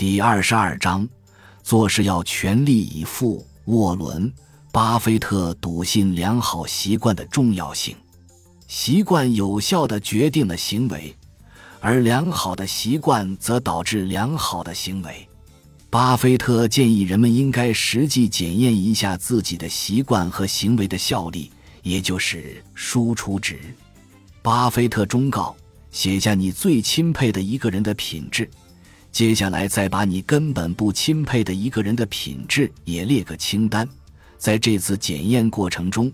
第二十二章，做事要全力以赴。沃伦·巴菲特笃信良好习惯的重要性，习惯有效的决定了行为，而良好的习惯则导致良好的行为。巴菲特建议人们应该实际检验一下自己的习惯和行为的效力，也就是输出值。巴菲特忠告：写下你最钦佩的一个人的品质。接下来，再把你根本不钦佩的一个人的品质也列个清单。在这次检验过程中，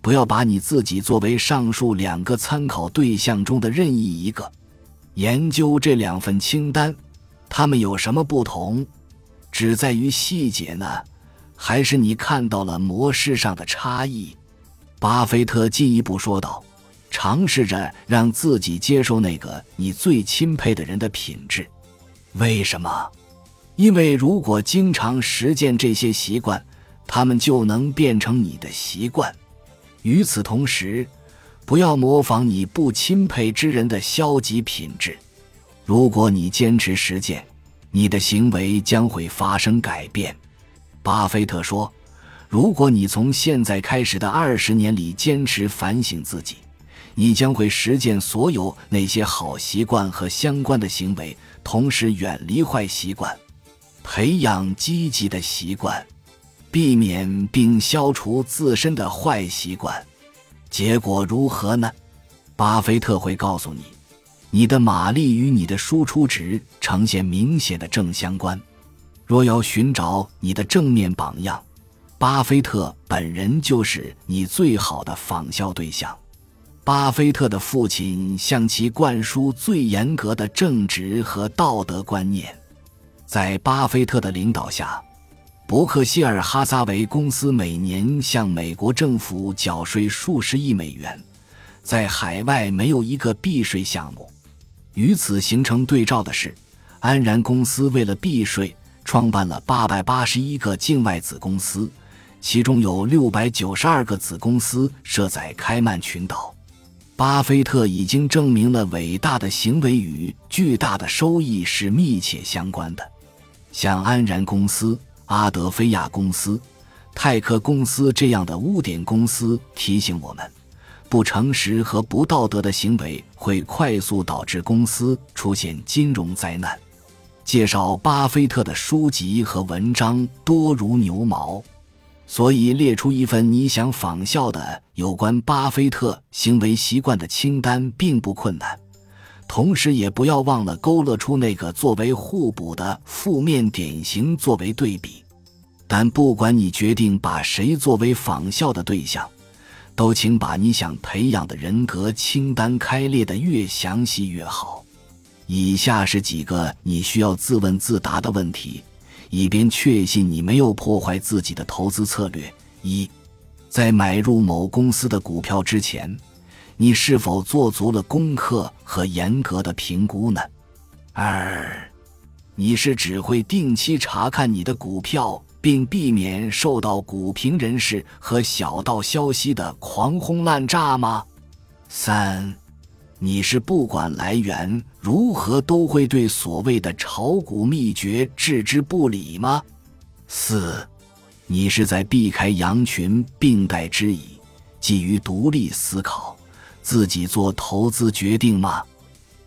不要把你自己作为上述两个参考对象中的任意一个。研究这两份清单，它们有什么不同？只在于细节呢，还是你看到了模式上的差异？巴菲特进一步说道：“尝试着让自己接受那个你最钦佩的人的品质。”为什么？因为如果经常实践这些习惯，他们就能变成你的习惯。与此同时，不要模仿你不钦佩之人的消极品质。如果你坚持实践，你的行为将会发生改变。巴菲特说：“如果你从现在开始的二十年里坚持反省自己。”你将会实践所有那些好习惯和相关的行为，同时远离坏习惯，培养积极的习惯，避免并消除自身的坏习惯。结果如何呢？巴菲特会告诉你，你的马力与你的输出值呈现明显的正相关。若要寻找你的正面榜样，巴菲特本人就是你最好的仿效对象。巴菲特的父亲向其灌输最严格的正直和道德观念，在巴菲特的领导下，伯克希尔哈撒韦公司每年向美国政府缴税数十亿美元，在海外没有一个避税项目。与此形成对照的是，安然公司为了避税，创办了八百八十一个境外子公司，其中有六百九十二个子公司设在开曼群岛。巴菲特已经证明了伟大的行为与巨大的收益是密切相关的。像安然公司、阿德菲亚公司、泰克公司这样的污点公司提醒我们，不诚实和不道德的行为会快速导致公司出现金融灾难。介绍巴菲特的书籍和文章多如牛毛。所以，列出一份你想仿效的有关巴菲特行为习惯的清单并不困难，同时也不要忘了勾勒出那个作为互补的负面典型作为对比。但不管你决定把谁作为仿效的对象，都请把你想培养的人格清单开列的越详细越好。以下是几个你需要自问自答的问题。以便确信你没有破坏自己的投资策略。一，在买入某公司的股票之前，你是否做足了功课和严格的评估呢？二，你是只会定期查看你的股票，并避免受到股评人士和小道消息的狂轰滥炸吗？三。你是不管来源如何都会对所谓的炒股秘诀置之不理吗？四，你是在避开羊群并代之以，基于独立思考，自己做投资决定吗？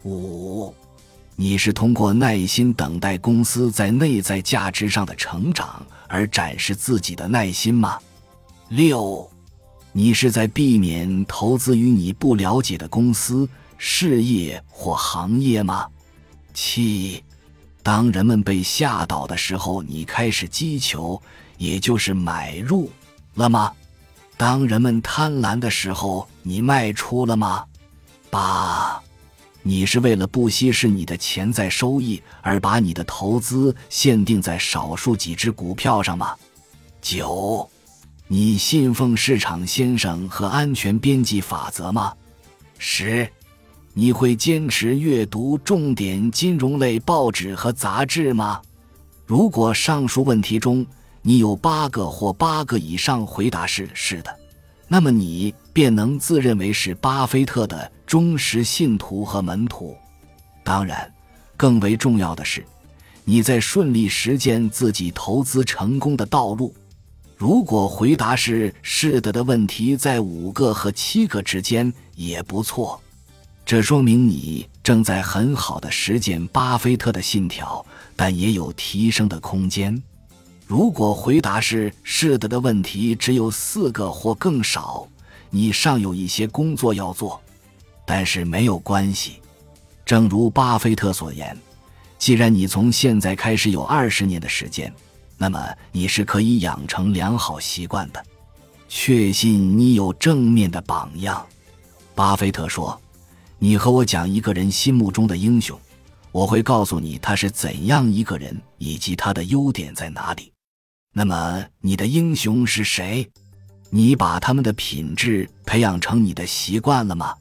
五，你是通过耐心等待公司在内在价值上的成长而展示自己的耐心吗？六，你是在避免投资于你不了解的公司？事业或行业吗？七，当人们被吓倒的时候，你开始击球，也就是买入了吗？当人们贪婪的时候，你卖出了吗？八，你是为了不稀释你的潜在收益而把你的投资限定在少数几只股票上吗？九，你信奉市场先生和安全边际法则吗？十。你会坚持阅读重点金融类报纸和杂志吗？如果上述问题中你有八个或八个以上回答是是的，那么你便能自认为是巴菲特的忠实信徒和门徒。当然，更为重要的是，你在顺利实践自己投资成功的道路？如果回答是是的的问题，在五个和七个之间也不错，这说明你正在很好的实践巴菲特的信条，但也有提升的空间。如果回答是是的的问题只有四个或更少，你尚有一些工作要做，但是没有关系。正如巴菲特所言，既然你从现在开始有二十年的时间。那么你是可以养成良好习惯的，确信你有正面的榜样。巴菲特说：“你和我讲一个人心目中的英雄，我会告诉你他是怎样一个人，以及他的优点在哪里。那么你的英雄是谁？你把他们的品质培养成你的习惯了吗？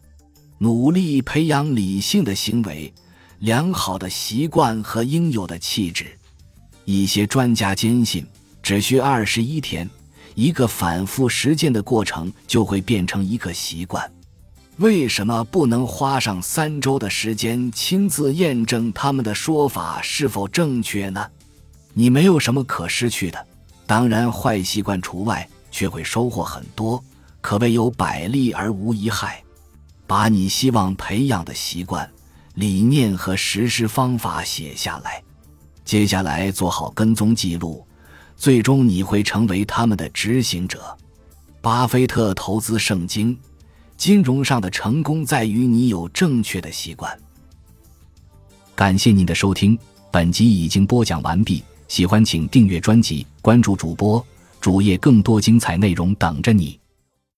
努力培养理性的行为、良好的习惯和应有的气质。”一些专家坚信，只需二十一天，一个反复实践的过程就会变成一个习惯。为什么不能花上三周的时间亲自验证他们的说法是否正确呢？你没有什么可失去的，当然坏习惯除外，却会收获很多，可谓有百利而无一害。把你希望培养的习惯、理念和实施方法写下来。接下来做好跟踪记录，最终你会成为他们的执行者。巴菲特投资圣经：金融上的成功在于你有正确的习惯。感谢您的收听，本集已经播讲完毕。喜欢请订阅专辑，关注主播主页，更多精彩内容等着你。